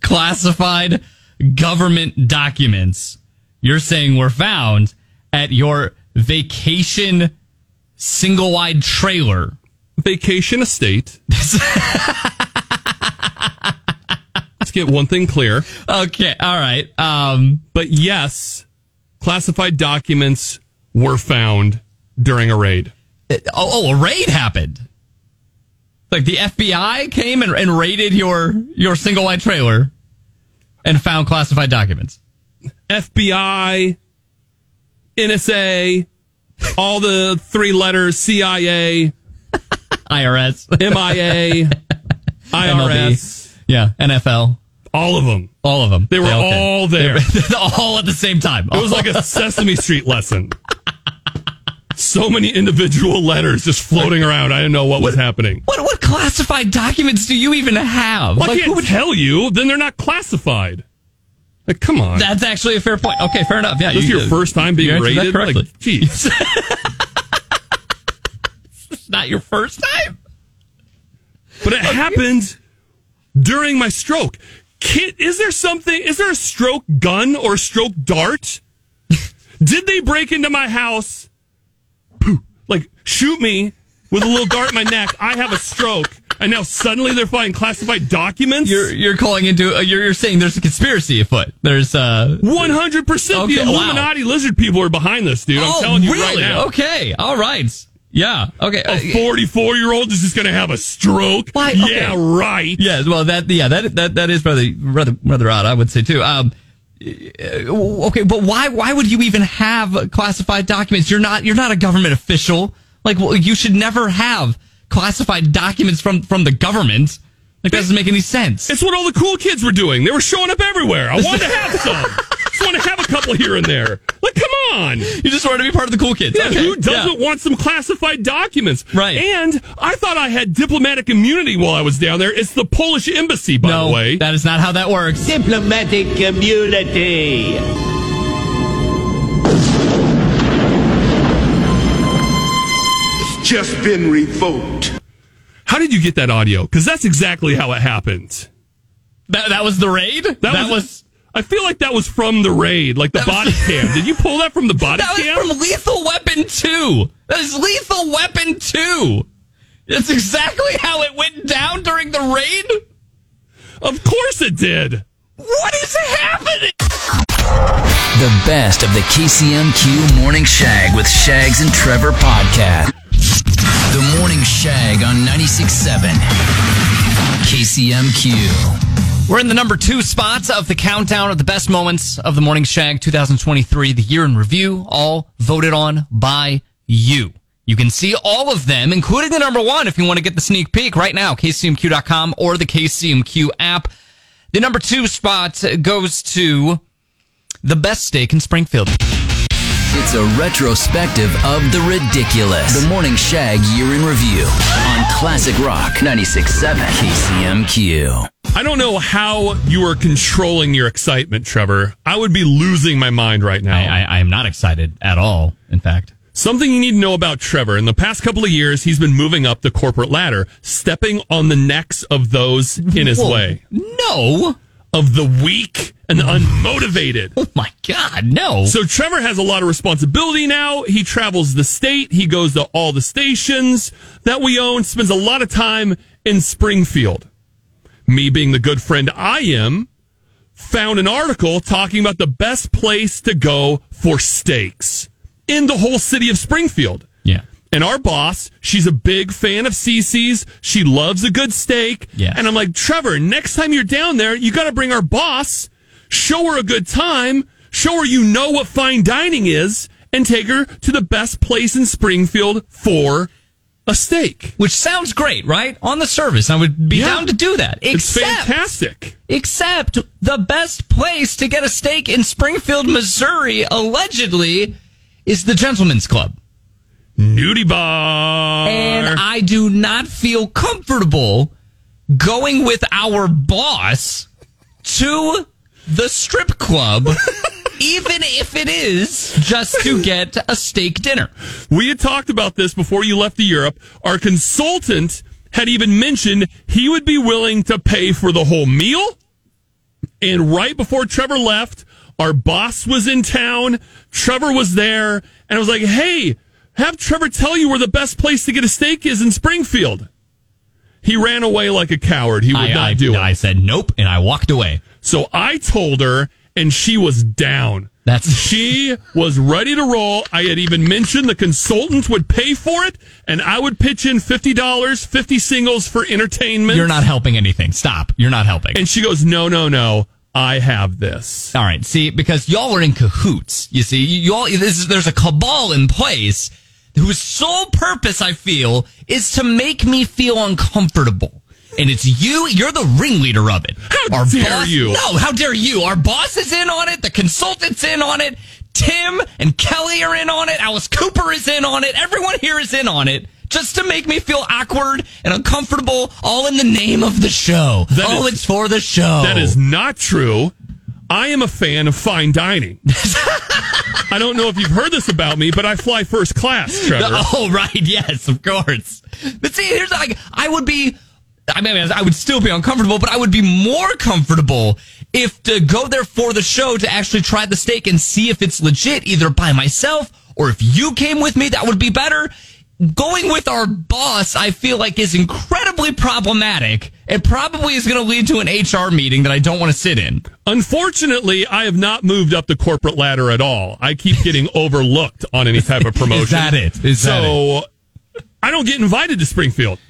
Classified government documents. You're saying were found at your vacation single wide trailer. Vacation estate. [laughs] Let's get one thing clear. Okay, all right. Um, But yes, classified documents were found during a raid. oh, oh, a raid happened. Like the FBI came and, and raided your your single wide trailer and found classified documents. FBI, NSA, all the three letters, CIA, IRS, MIA, IRS, yeah, NFL, all of them. all of them. They were all all there. They [laughs] were all at the same time. It was like a [laughs] Sesame Street lesson. So many individual letters just floating around. I didn't know what was happening. what what classified documents do you even have? Well, I Like, who can't would- tell you. Then they're not classified. Like, come on. That's actually a fair point. Okay, fair enough. Yeah, this is you- your first time being rated? correctly. Like, geez. [laughs] not your first time. But it happened during my stroke. Kid, is there something? Is there a stroke gun or a stroke dart? [laughs] Did they break into my house? Like shoot me with a little dart in my neck. I have a stroke, and now suddenly they're finding classified documents. You're you're calling into uh, you're, you're saying there's a conspiracy afoot. There's uh one hundred percent. Okay, The wow. Illuminati lizard people are behind this, dude. I'm oh, telling you really? right now. Okay, all right, yeah, okay. Uh, A 44 year old is just going to have a stroke. Why? Okay. Yeah, right. Yeah, well, that yeah, that that that is rather rather rather odd. I would say too. Um, uh, Uh, okay, but why why would you even have classified documents? You're not you're not a government official. Like, well, you should never have classified documents from from the government. Like, that doesn't make any sense. It's what all the cool kids were doing. They were showing up everywhere. I wanted to have [laughs] some. just want to have a couple here and there. Like, on. You just want to be part of the cool kids. Yeah, Okay, who doesn't yeah. want some classified documents? Right. And I thought I had diplomatic immunity while I was down there. It's the Polish embassy, by No, the way. that is not how that works. Diplomatic community. It's just been revoked. How did you get that audio? Because that's exactly how it happened. That that was the raid. That, was, I feel like that was from the raid, like the That was- body cam. Did you pull that from the body That was cam? from Lethal Weapon 2. That is Lethal Weapon 2. That's exactly how it went down during the raid. of course it did. What is happening? The best of the KCMQ Morning Shag with Shags and Trevor podcast. The Morning Shag on 96.7 KCMQ. We're in the number two spots of the countdown of the best moments of the Morning Shag 2023, the year in review, all voted on by you. You can see all of them, including the number one, if you want to get the sneak peek right now, kcmq.com or the KCMQ app. The number two spot goes to the best steak in Springfield. It's a retrospective of the ridiculous. The Morning Shag Year in Review on Classic Rock 96.7 KCMQ. I don't know how you are controlling your excitement, Trevor. I would be losing my mind right now. I, I, I am not excited at all, in fact. Something you need to know about Trevor. In the past couple of years, he's been moving up the corporate ladder, stepping on the necks of those in his Whoa. way, No. of the weak and the unmotivated. [laughs] Oh my God, no. So Trevor has a lot of responsibility now. He travels the state. He goes to all the stations that we own, spends a lot of time in Springfield. Me being the good friend I am, found an article talking about the best place to go for steaks in the whole city of Springfield. yeah. And our boss, she's a big fan of CC's. She loves a good steak. Yes. And I'm like, Trevor, next time you're down there, you got to bring our boss, show her a good time, show her you know what fine dining is, and take her to the best place in Springfield for a steak. Which sounds great, right? On the service, I would be Yeah. down to do that. It's Except, fantastic. except the best place to get a steak in Springfield, Missouri, allegedly, is the Gentleman's Club. Nudie bar. And I do not feel comfortable going with our boss to the strip club, [laughs] even if it is just to [laughs] get a steak dinner. We had talked about this before you left to Europe. Our consultant had even mentioned he would be willing to pay for the whole meal. And right before Trevor left, our boss was in town. Trevor was there. And I was like, hey, have Trevor tell you where the best place to get a steak is in Springfield. He ran away like a coward. He would I, not I, do it. I said nope, and I walked away. So I told her, and she was down. That's She was ready to roll. I had even mentioned the consultants would pay for it, and I would pitch in fifty dollars, fifty singles for entertainment. you're not helping anything. Stop. You're not helping. And she goes, "No, no, no. I have this." All right. See, because y'all are in cahoots. You see, you all this is, there's a cabal in place whose sole purpose, I feel, is to make me feel uncomfortable. And it's you. You're the ringleader of it. How dare you. No, how dare you? Our boss is in on it. The consultant's in on it. Tim and Kelly are in on it. Alice Cooper is in on it. Everyone here is in on it. Just to make me feel awkward and uncomfortable, all in the name of the show. That oh, is- it's for the show. That is not true. I am a fan of fine dining. [laughs] I don't know if you've heard this about me, but I fly first class, [laughs] Trevor. Oh, right. Yes, of course. But see, here's like, I would be, I mean, I would still be uncomfortable, but I would be more comfortable if to go there for the show to actually try the steak and see if it's legit, either by myself or if you came with me, that would be better. Going with our boss, I feel like is incredibly problematic. It probably is going to lead to an HR meeting that I don't want to sit in. Unfortunately, I have not moved up the corporate ladder at all. I keep getting [laughs] overlooked on any type of promotion. is that it? Is that so I don't get invited to Springfield.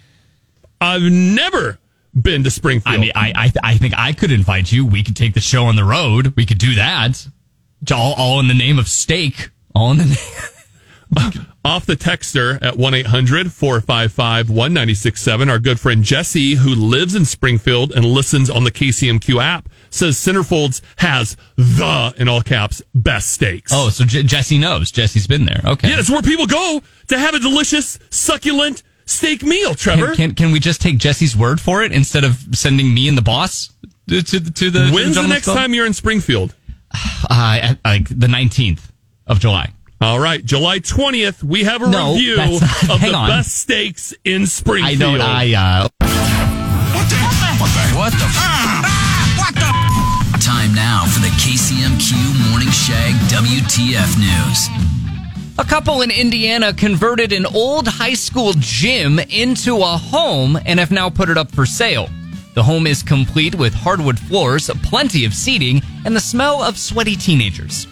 I've never been to Springfield. I mean, I, I, I think I could invite you. We could take the show on the road. We could do that. All, all in the name of steak. All in the name. [laughs] off the texter at 1-800-455-1967 our good friend jesse who lives in springfield and listens on the kcmq app says centerfolds has the in all caps best steaks Oh, so J- Jesse knows. Jesse's been there. Okay. yeah it's where people go to have a delicious succulent steak meal trevor Can, can, can we just take Jesse's word for it instead of sending me and the boss to, to, the- to the? to when's the next club? time you're in springfield [sighs] Uh, at, like the nineteenth of July. all right july 20th we have a No, review not- [laughs] of the on. best steaks in Springfield. I springfield don't. I uh, What the? Time now for the KCMQ Morning Shag WTF News. A couple in Indiana converted an old high school gym into a home and have now put it up for sale. The home is complete with hardwood floors, plenty of seating, and the smell of sweaty teenagers.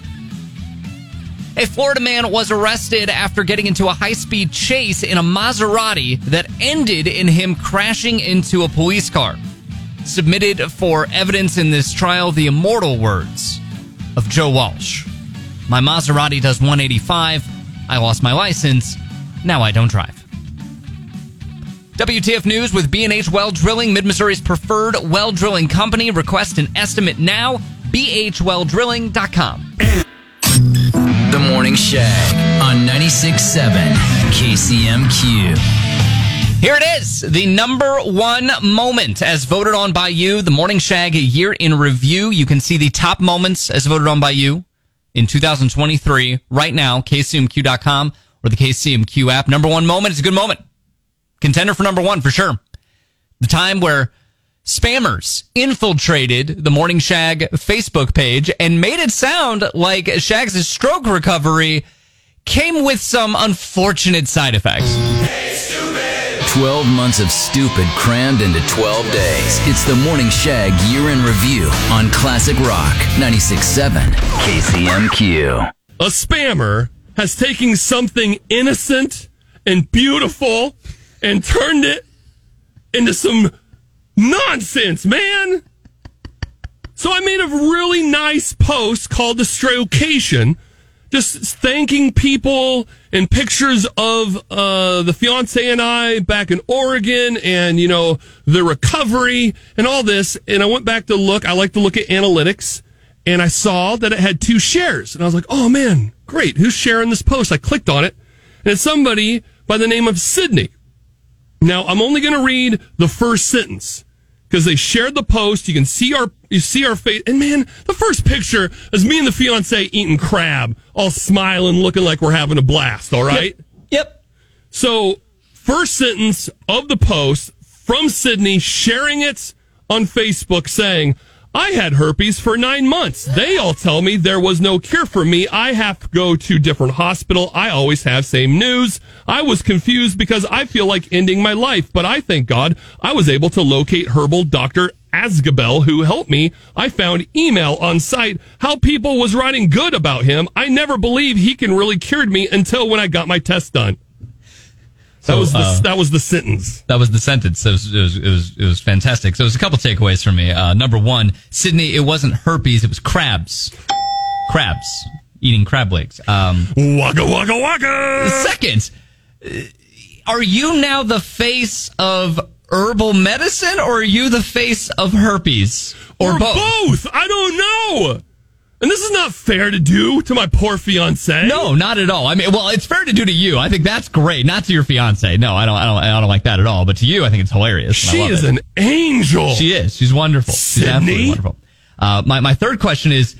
A Florida man was arrested after getting into a high speed chase in a Maserati that ended in him crashing into a police car. Submitted for evidence in this trial the immortal words of Joe Walsh. My Maserati does 185. I lost my license. Now I don't drive. WTF News with B&H Well Drilling, Mid-Missouri's preferred well drilling company. Request an estimate now. bhwelldrilling.com. The Morning Shag on 96.7 KCMQ. Here it is, the number one moment as voted on by you, the Morning Shag year in review. You can see the top moments as voted on by you in 2023 right now, kcmq.com or the KCMQ app. Number one moment is a good moment. Contender for number one for sure. The time where spammers infiltrated the Morning Shag Facebook page and made it sound like Shag's stroke recovery came with some unfortunate side effects. 12 months of stupid crammed into 12 days. It's the Morning Shag Year in Review on Classic Rock 96.7 KCMQ. a spammer has taken something innocent and beautiful and turned it into some nonsense, man. So I made a really nice post called the Strocation, just thanking people and pictures of uh, the fiance and I back in Oregon and, you know, the recovery and all this. And I went back to look. I like to look at analytics and I saw that it had two shares. And I was like, oh man, great. Who's sharing this post? I clicked on it and it's somebody by the name of Sydney. Now I'm only going to read the first sentence because they shared the post. You can see our, you see our face. And man, the first picture is me and the fiance eating crab, all smiling, looking like we're having a blast. All right. Yep. So, first sentence of the post from Sydney sharing it on Facebook saying, I had herpes for nine months. They all tell me there was no cure for me. I have to go to different hospital. I always have same news. I was confused because I feel like ending my life, but I thank God I was able to locate herbal doctor Asgabel who helped me. I found email on site how people was writing good about him. I never believed he can really cured me until when I got my test done. That was the uh, that was the sentence. That was the sentence. It was, it was, it was, it was fantastic. So there's a couple takeaways for me. Uh, number one, Sydney, it wasn't herpes, it was crabs. Crabs. Eating crab legs. Um, Waka waka waka. second, uh, are you now the face of herbal medicine or are you the face of herpes? Or, both? I don't know. And this is not fair to do to my poor fiance. No, not at all. I mean, well, it's fair to do to you. I think that's great. Not to your fiance. No, I don't. I don't. I don't like that at all. But to you, I think it's hilarious. she is it. an angel. She is. She's wonderful. She's Sydney? absolutely wonderful. Uh, my my third question is.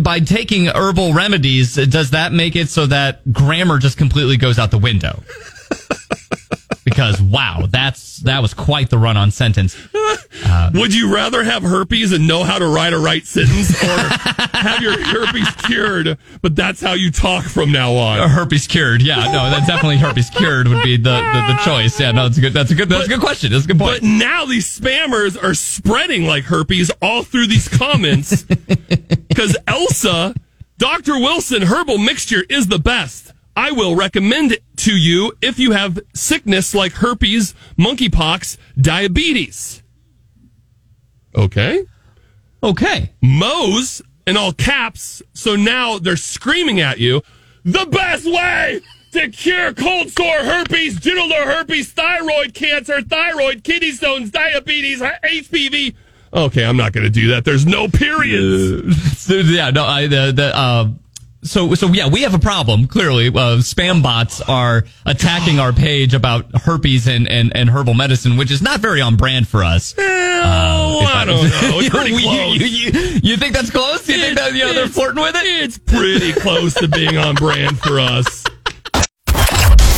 By taking herbal remedies, does that make it so that grammar just completely goes out the window? Because wow, that's that was quite the run-on sentence. [laughs] Would you rather have herpes and know how to write a right sentence, or [laughs] have your herpes cured, but that's how you talk from now Uh, on? herpes cured, yeah, no, that's definitely herpes cured would be the, the, the choice. Yeah, no, that's a good, that's a good, that's a good question. That's a good point. But now these spammers are spreading like herpes all through these comments because Elsa, Dr. Wilson herbal mixture is the best. I will recommend it to you if you have sickness like herpes, monkeypox, diabetes. Okay. okay, Moe's in all caps. So now they're screaming at you. The best way to cure cold sore, herpes, genital herpes, thyroid cancer, thyroid, kidney stones, diabetes, HPV. Okay, I'm not going to do that. There's no periods. So, [laughs] yeah, no, I, the, the, uh, so, so yeah, we have a problem. Clearly, uh, spam bots are attacking our page about herpes and, and, and herbal medicine, which is not very on brand for us. Well, I don't know. It's [laughs] pretty you, close. you, you, you think that's close? You think that you know they're flirting with it? It's pretty close to being on brand for us.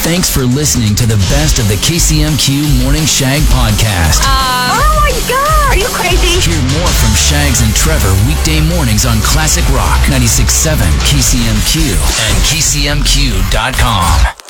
Thanks for listening to the best of the KCMQ Morning Shag podcast. oh my god! Are you crazy? Hear more from Shags and Trevor weekday mornings on Classic Rock 96.7 KCMQ and KCMQ.com.